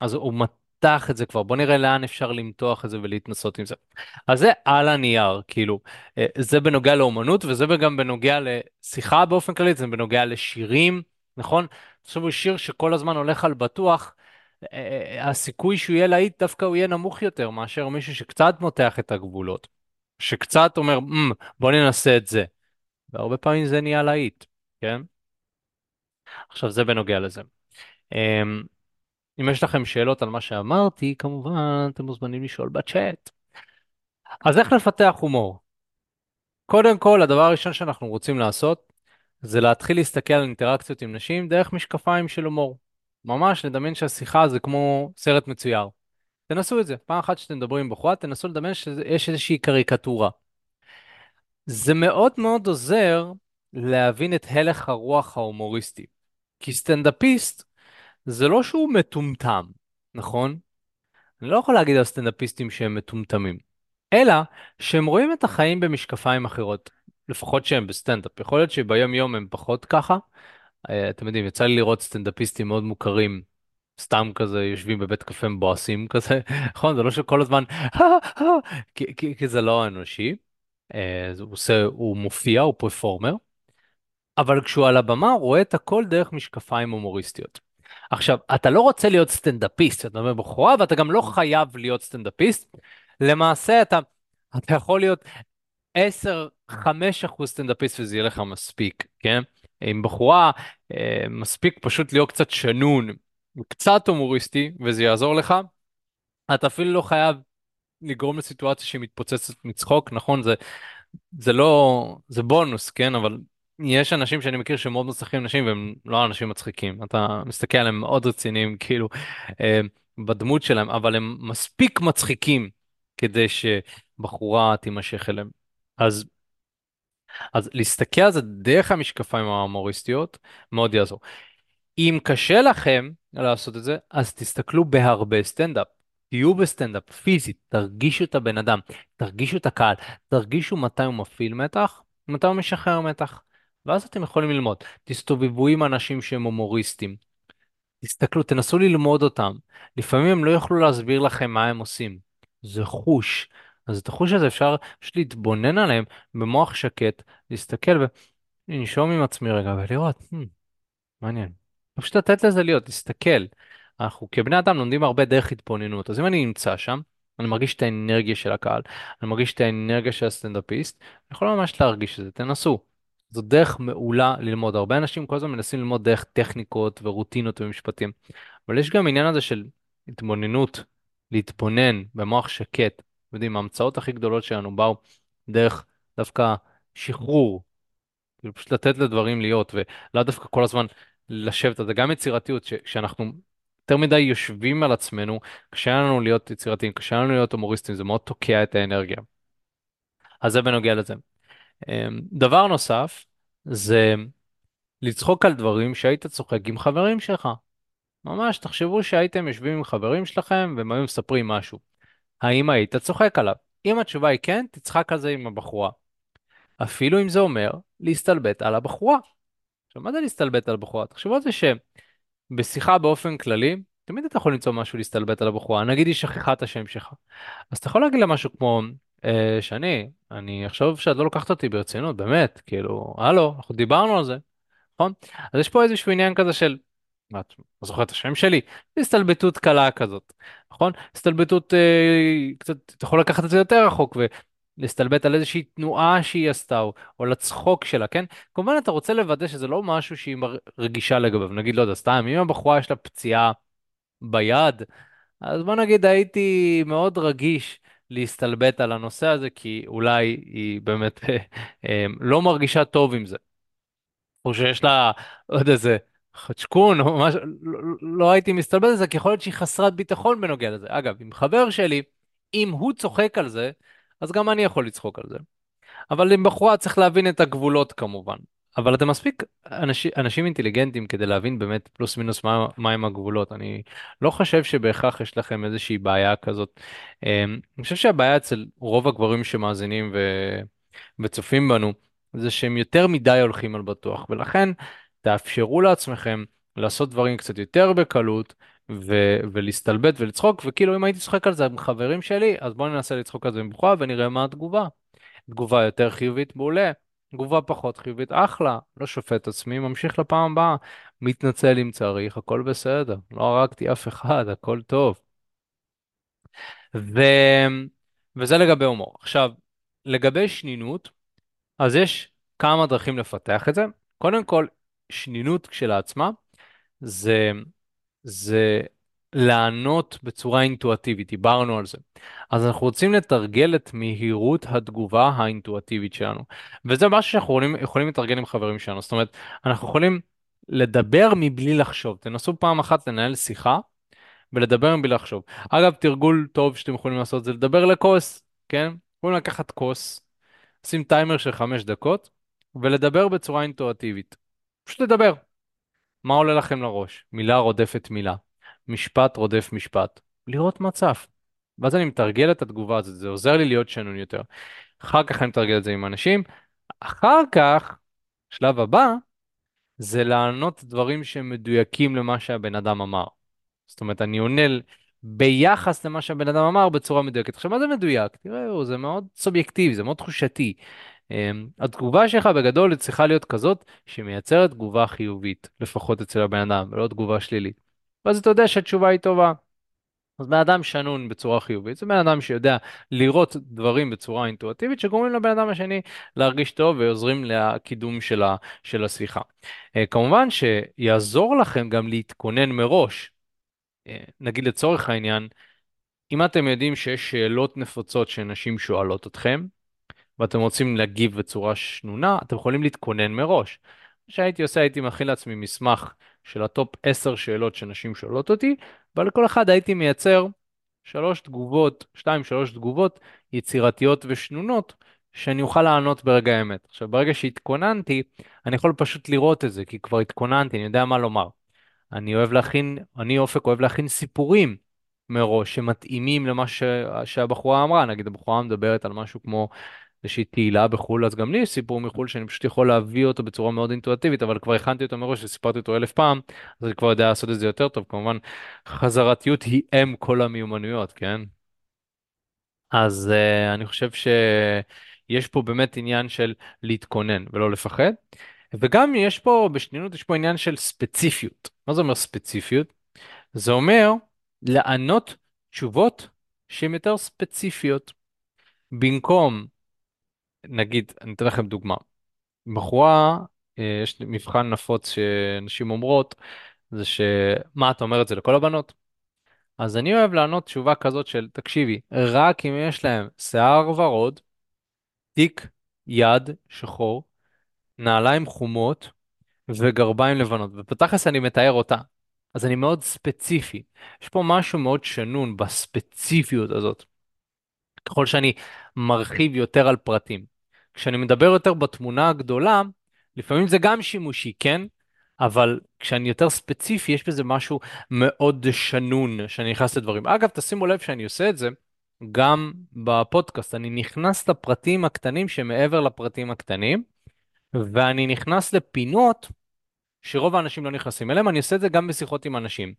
אז הוא נפתח את זה כבר, בוא נראה לאן אפשר למתוח את זה ולהתנסות עם זה. אז זה על הנייר, כאילו, אה, זה בנוגע לאומנות וזה גם בנוגע לשיחה באופן כללי, זה בנוגע לשירים, נכון? הוא שיר שכל הזמן הולך על בטוח, אה, אה, הסיכוי שהוא יהיה להיט דווקא הוא יהיה נמוך יותר מאשר מישהו שקצת מותח את הגבולות, שקצת אומר, mm, בוא ננסה את זה. והרבה פעמים זה נהיה להיט, כן? עכשיו זה בנוגע לזה. אמ, אם יש לכם שאלות על מה שאמרתי, כמובן אתם מוזמנים לשאול בצ'אט. אז איך לפתח הומור? קודם כל, הדבר הראשון שאנחנו רוצים לעשות זה להתחיל להסתכל על אינטראקציות עם נשים דרך משקפיים של הומור. ממש לדמיין שהשיחה זה כמו סרט מצויר. תנסו את זה. פעם אחת שאתם מדברים עם בחורה, תנסו לדמיין שיש איזושהי קריקטורה. זה מאוד מאוד עוזר להבין את הלך הרוח ההומוריסטי. כי סטנדאפיסט זה לא שהוא מטומטם, נכון? אני לא יכול להגיד על סטנדאפיסטים שהם מטומטמים, אלא שהם רואים את החיים במשקפיים אחרות, לפחות שהם בסטנדאפ. יכול להיות שביום יום הם פחות ככה. אה, אתם יודעים, יצא לי לראות סטנדאפיסטים מאוד מוכרים, סתם כזה יושבים בבית קפה מבואסים כזה, נכון? זה לא שכל הזמן, כי, כי, כי זה לא אנושי. אה, הוא עושה, הוא מופיע, הוא performer, אבל כשהוא על הבמה הוא רואה את הכל דרך משקפיים הומוריסטיות. עכשיו, אתה לא רוצה להיות סטנדאפיסט, אתה עם בחורה, ואתה גם לא חייב להיות סטנדאפיסט. למעשה, אתה, אתה יכול להיות 10-5 אחוז סטנדאפיסט וזה יהיה לך מספיק, כן? עם בחורה, אה, מספיק פשוט להיות קצת שנון, קצת הומוריסטי, וזה יעזור לך. אתה אפילו לא חייב לגרום לסיטואציה שהיא מתפוצצת מצחוק, נכון? זה, זה לא, זה בונוס, כן? אבל יש אנשים שאני מכיר שמאוד מצליחים נשים והם לא אנשים מצחיקים. אתה מסתכל עליהם מאוד רציניים, כאילו, אה, בדמות שלהם, אבל הם מספיק מצחיקים כדי שבחורה תימשך אליהם. אז, אז להסתכל על זה דרך המשקפיים ההומוריסטיות מאוד יעזור. אם קשה לכם לעשות את זה, אז תסתכלו בהרבה סטנדאפ. תהיו בסטנדאפ פיזית, תרגישו את הבן אדם, תרגישו את הקהל, תרגישו מתי הוא מפעיל מתח, מתי הוא משחרר מתח. ואז אתם יכולים ללמוד. תסתובבו עם אנשים שהם הומוריסטים. תסתכלו, תנסו ללמוד אותם. לפעמים הם לא יוכלו להסביר לכם מה הם עושים. זה חוש. אז את החוש הזה אפשר פשוט להתבונן עליהם במוח שקט, להסתכל ולנשום עם עצמי רגע ולראות, hmm, מעניין. פשוט לתת לזה להיות, להסתכל. אנחנו כבני אדם לומדים הרבה דרך התבוננות, אז אם אני נמצא שם, אני מרגיש את האנרגיה של הקהל, אני מרגיש את האנרגיה של הסטנדאפיסט, אני יכול ממש להרגיש את זה, תנסו. זו דרך מעולה ללמוד. הרבה אנשים כל הזמן מנסים ללמוד דרך טכניקות ורוטינות ומשפטים, אבל יש גם עניין הזה של התבוננות, להתבונן במוח שקט. אתם יודעים, ההמצאות הכי גדולות שלנו באו דרך דווקא שחרור, כאילו פשוט לתת לדברים להיות, ולאו דווקא כל הזמן לשבת זה. גם יצירתיות, כשאנחנו יותר מדי יושבים על עצמנו, קשה לנו להיות יצירתיים, קשה לנו להיות הומוריסטים, זה מאוד תוקע את האנרגיה. אז זה בנוגע לזה. אמ, דבר נוסף זה לצחוק על דברים שהיית צוחק עם חברים שלך. ממש, תחשבו שהייתם יושבים עם חברים שלכם והם היו מספרים משהו. האם היית צוחק עליו? אם התשובה היא כן, תצחק על זה עם הבחורה. אפילו אם זה אומר להסתלבט על הבחורה. עכשיו, מה זה להסתלבט על הבחורה? תחשבו על זה שבשיחה באופן כללי, תמיד אתה יכול למצוא משהו להסתלבט על הבחורה. נגיד היא שכחה את השם שלך. אז אתה יכול להגיד לה משהו כמו, אה, שני, אני אחשוב שאת לא לוקחת אותי ברצינות, באמת, כאילו, הלו, אנחנו דיברנו על זה, נכון? אז יש פה איזשהו עניין כזה של, מה, את זוכרת את השם שלי? הסתלבטות קלה כזאת, נכון? הסתלבטות, אה, קצת, אתה יכול לקחת את זה יותר רחוק ולהסתלבט על איזושהי תנועה שהיא עשתה, או, או לצחוק שלה, כן? כמובן אתה רוצה לוודא שזה לא משהו שהיא רגישה לגביו, נגיד, לא יודע, סתם, אם הבחורה יש לה פציעה ביד, אז בוא נגיד הייתי מאוד רגיש. להסתלבט על הנושא הזה, כי אולי היא באמת אה, לא מרגישה טוב עם זה. או שיש לה עוד איזה חצ'קון או משהו, לא, לא הייתי מסתלבט על זה, כי יכול להיות שהיא חסרת ביטחון בנוגע לזה. אגב, עם חבר שלי, אם הוא צוחק על זה, אז גם אני יכול לצחוק על זה. אבל עם בחורה צריך להבין את הגבולות כמובן. אבל אתם מספיק אנשים, אנשים אינטליגנטים כדי להבין באמת פלוס מינוס מה, מה הם הגבולות. אני לא חושב שבהכרח יש לכם איזושהי בעיה כזאת. אמ, אני חושב שהבעיה אצל רוב הגברים שמאזינים ו... וצופים בנו, זה שהם יותר מדי הולכים על בטוח, ולכן תאפשרו לעצמכם לעשות דברים קצת יותר בקלות, ו- ולהסתלבט ולצחוק, וכאילו אם הייתי צוחק על זה עם חברים שלי, אז בואו ננסה לצחוק על זה מבוכה ונראה מה התגובה. תגובה יותר חיובית, מעולה. תגובה פחות חיובית, אחלה. לא שופט עצמי, ממשיך לפעם הבאה. מתנצל אם צריך, הכל בסדר. לא הרגתי אף אחד, הכל טוב. ו... וזה לגבי הומור. עכשיו, לגבי שנינות, אז יש כמה דרכים לפתח את זה. קודם כל, שנינות כשלעצמה זה, זה לענות בצורה אינטואטיבית, דיברנו על זה. אז אנחנו רוצים לתרגל את מהירות התגובה האינטואטיבית שלנו. וזה משהו שאנחנו יכולים, יכולים לתרגל עם חברים שלנו. זאת אומרת, אנחנו יכולים לדבר מבלי לחשוב. תנסו פעם אחת לנהל שיחה ולדבר מבלי לחשוב. אגב, תרגול טוב שאתם יכולים לעשות זה לדבר לכוס, כן? יכולים לקחת כוס, לשים טיימר של חמש דקות ולדבר בצורה אינטואטיבית. פשוט לדבר. מה עולה לכם לראש? מילה רודפת מילה, משפט רודף משפט. לראות מה צף. ואז אני מתרגל את התגובה הזאת, זה עוזר לי להיות שנון יותר. אחר כך אני מתרגל את זה עם אנשים. אחר כך, שלב הבא, זה לענות דברים שהם מדויקים למה שהבן אדם אמר. זאת אומרת, אני עונה ביחס למה שהבן אדם אמר בצורה מדויקת. עכשיו, מה זה מדויק? תראו, זה מאוד סובייקטיבי, זה מאוד תחושתי. אמ, התגובה שלך בגדול צריכה להיות כזאת שמייצרת תגובה חיובית, לפחות אצל הבן אדם, ולא תגובה שלילית. ואז אתה יודע שהתשובה היא טובה. אז בן אדם שנון בצורה חיובית, זה בן אדם שיודע לראות דברים בצורה אינטואטיבית שגורמים לבן אדם השני להרגיש טוב ועוזרים לקידום של, של השיחה. אה, כמובן שיעזור לכם גם להתכונן מראש. אה, נגיד לצורך העניין, אם אתם יודעים שיש שאלות נפוצות שנשים שואלות אתכם, ואתם רוצים להגיב בצורה שנונה, אתם יכולים להתכונן מראש. מה שהייתי עושה, הייתי מכין לעצמי מסמך של ה top 10 שאלות שנשים שואלות אותי, ועל כל אחד הייתי מייצר שלוש תגובות, שתיים, שלוש תגובות יצירתיות ושנונות, שאני אוכל לענות ברגע האמת. עכשיו, ברגע שהתכוננתי, אני יכול פשוט לראות את זה, כי כבר התכוננתי, אני יודע מה לומר. אני אוהב להכין, אני אופק אוהב להכין סיפורים מראש, שמתאימים למה ש... שהבחורה אמרה. נגיד, הבחורה מדברת על משהו כמו איזושהי תהילה בחו"ל, אז גם לי יש סיפור מחו"ל שאני פשוט יכול להביא אותו בצורה מאוד אינטואטיבית, אבל כבר הכנתי אותו מראש וסיפרתי אותו אלף פעם, אז אני כבר יודע לעשות את זה יותר טוב. כמובן, חזרתיות היא אם כל המיומנויות, כן? אז uh, אני חושב שיש פה באמת עניין של להתכונן ולא לפחד. וגם יש פה, בשנינות יש פה עניין של ספציפיות. מה זה אומר ספציפיות? זה אומר לענות תשובות שהן יותר ספציפיות. במקום נגיד, אני אתן לכם דוגמה. בחורה, אה, יש מבחן נפוץ שנשים אומרות, זה שמה את אומרת זה לכל הבנות? אז אני אוהב לענות תשובה כזאת של, תקשיבי, רק אם יש להם שיער ורוד, תיק יד שחור, נעליים חומות וגרביים לבנות, ובתכלס אני מתאר אותה. אז אני מאוד ספציפי. יש פה משהו מאוד שנון בספציפיות הזאת. ככל שאני מרחיב יותר על פרטים. כשאני מדבר יותר בתמונה הגדולה, לפעמים זה גם שימושי, כן? אבל כשאני יותר ספציפי, יש בזה משהו מאוד שנון שאני נכנס לדברים. אגב, תשימו לב שאני עושה את זה גם בפודקאסט. אני נכנס לפרטים הקטנים שמעבר לפרטים הקטנים, ואני נכנס לפינות שרוב האנשים לא נכנסים אליהם. אני עושה את זה גם בשיחות עם אנשים.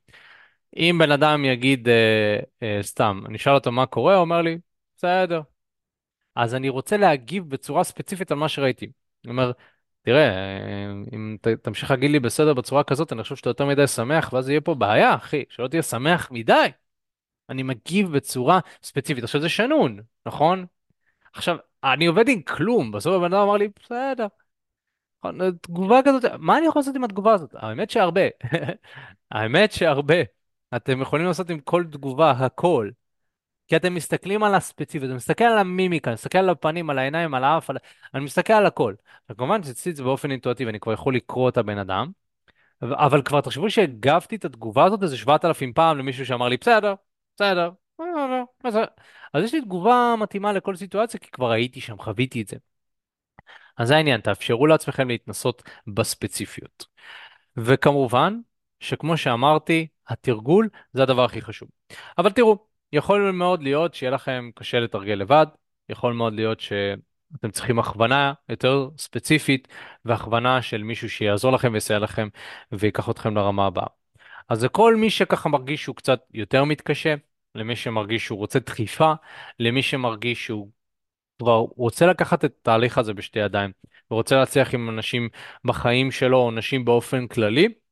אם בן אדם יגיד, אה, אה, סתם, אני אשאל אותו מה קורה, הוא אומר לי, בסדר, אז אני רוצה להגיב בצורה ספציפית על מה שראיתי. אני אומר, תראה, אם ת, תמשיך להגיד לי בסדר בצורה כזאת, אני חושב שאתה יותר מדי שמח, ואז יהיה פה בעיה, אחי, שלא תהיה שמח מדי. אני מגיב בצורה ספציפית. עכשיו זה שנון, נכון? עכשיו, אני עובד עם כלום, בסוף הבן אדם אמר לי, בסדר. נכון, תגובה כזאת, מה אני יכול לעשות עם התגובה הזאת? האמת שהרבה. האמת שהרבה. אתם יכולים לעשות עם כל תגובה הכל. כי אתם מסתכלים על הספציפית, אני מסתכל על המימיקה, אני מסתכל על הפנים, על העיניים, על האף, על... אני מסתכל על הכל. וכמובן שאצלי זה באופן אינטואטיבי, אני כבר יכול לקרוא את הבן אדם, אבל כבר תחשבו שהגבתי את התגובה הזאת איזה 7,000 פעם למישהו שאמר לי, בסדר, בסדר. אז יש לי תגובה מתאימה לכל סיטואציה, כי כבר הייתי שם, חוויתי את זה. אז זה העניין, תאפשרו לעצמכם להתנסות בספציפיות. וכמובן, שכמו שאמרתי, התרגול זה הדבר הכי חשוב. אבל תראו, יכול מאוד להיות שיהיה לכם קשה לתרגל לבד, יכול מאוד להיות שאתם צריכים הכוונה יותר ספציפית והכוונה של מישהו שיעזור לכם ויסייע לכם ויקח אתכם לרמה הבאה. אז זה כל מי שככה מרגיש שהוא קצת יותר מתקשה, למי שמרגיש שהוא רוצה דחיפה, למי שמרגיש שהוא כבר רוצה לקחת את התהליך הזה בשתי ידיים, ורוצה להצליח עם אנשים בחיים שלו, או אנשים באופן כללי.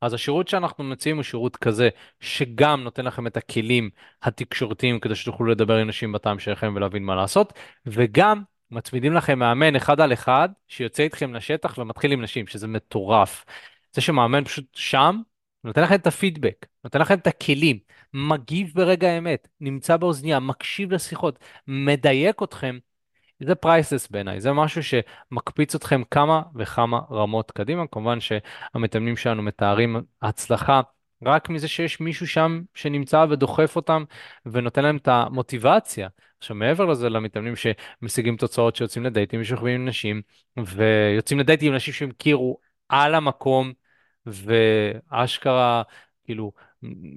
אז השירות שאנחנו מציעים הוא שירות כזה, שגם נותן לכם את הכלים התקשורתיים כדי שתוכלו לדבר עם אנשים בטעם שלכם ולהבין מה לעשות, וגם מצמידים לכם מאמן אחד על אחד שיוצא איתכם לשטח ומתחיל עם נשים, שזה מטורף. זה שמאמן פשוט שם, נותן לכם את הפידבק, נותן לכם את הכלים, מגיב ברגע האמת, נמצא באוזניה, מקשיב לשיחות, מדייק אתכם. זה פרייסס בעיניי, זה משהו שמקפיץ אתכם כמה וכמה רמות קדימה. כמובן שהמתאמנים שלנו מתארים הצלחה רק מזה שיש מישהו שם שנמצא ודוחף אותם ונותן להם את המוטיבציה. עכשיו מעבר לזה למתאמנים שמשיגים תוצאות שיוצאים לדייטים ושוכבים עם נשים ויוצאים לדייטים עם נשים שהם הכירו על המקום ואשכרה כאילו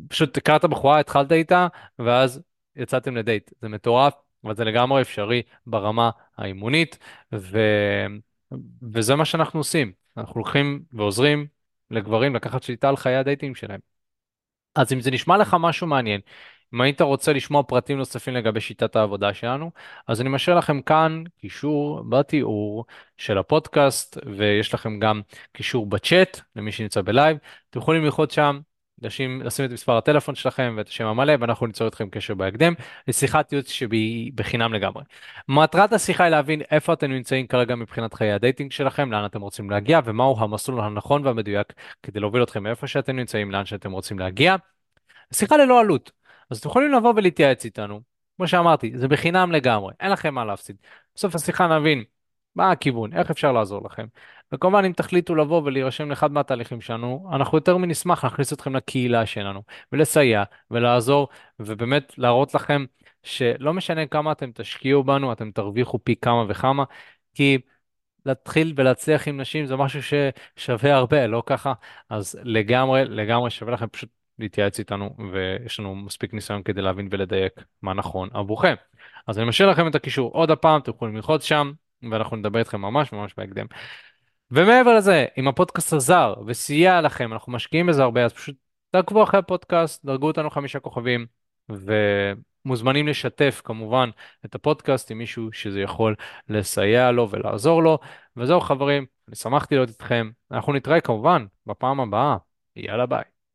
פשוט הכרת בחורה התחלת איתה ואז יצאתם לדייט זה מטורף אבל זה לגמרי אפשרי ברמה האימונית, ו... וזה מה שאנחנו עושים. אנחנו הולכים ועוזרים לגברים לקחת שליטה על חיי הדייטים שלהם. אז אם זה נשמע לך משהו מעניין, אם היית רוצה לשמוע פרטים נוספים לגבי שיטת העבודה שלנו, אז אני משאיר לכם כאן קישור בתיאור של הפודקאסט, ויש לכם גם קישור בצ'אט למי שנמצא בלייב. אתם יכולים ללחוץ שם לשים, לשים את מספר הטלפון שלכם ואת השם המלא ואנחנו ניצור איתכם קשר בהקדם לשיחת ייעוץ שהיא בחינם לגמרי. מטרת השיחה היא להבין איפה אתם נמצאים כרגע מבחינת חיי ה dating שלכם, לאן אתם רוצים להגיע ומהו המסלול הנכון והמדויק כדי להוביל אתכם מאיפה שאתם נמצאים לאן שאתם רוצים להגיע. שיחה ללא עלות, אז אתם יכולים לבוא ולהתייעץ איתנו. כמו שאמרתי, זה בחינם לגמרי, אין לכם מה להפסיד. בסוף השיחה נבין מה הכיוון, איך אפשר לעזור לכם. וכמובן, אם תחליטו לבוא ולהירשם לאחד מהתהליכים שלנו, אנחנו יותר מנשמח להכניס אתכם לקהילה שלנו, ולסייע, ולעזור, ובאמת להראות לכם שלא משנה כמה אתם תשקיעו בנו, אתם תרוויחו פי כמה וכמה, כי להתחיל ולהצליח עם נשים זה משהו ששווה הרבה, לא ככה? אז לגמרי, לגמרי שווה לכם פשוט להתייעץ איתנו, ויש לנו מספיק ניסיון כדי להבין ולדייק מה נכון עבורכם. אז אני משאיר לכם את הקישור עוד הפעם, אתם יכולים ללחוץ שם, ואנחנו נדבר איתכם ממש ממש בהקדם. ומעבר לזה, אם הפודקאסט עזר וסייע לכם, אנחנו משקיעים בזה הרבה, אז פשוט תעקבו אחרי הפודקאסט, דרגו אותנו חמישה כוכבים, ומוזמנים לשתף כמובן את הפודקאסט עם מישהו שזה יכול לסייע לו ולעזור לו. וזהו חברים, אני שמחתי להיות איתכם, אנחנו נתראה כמובן בפעם הבאה, יאללה ביי.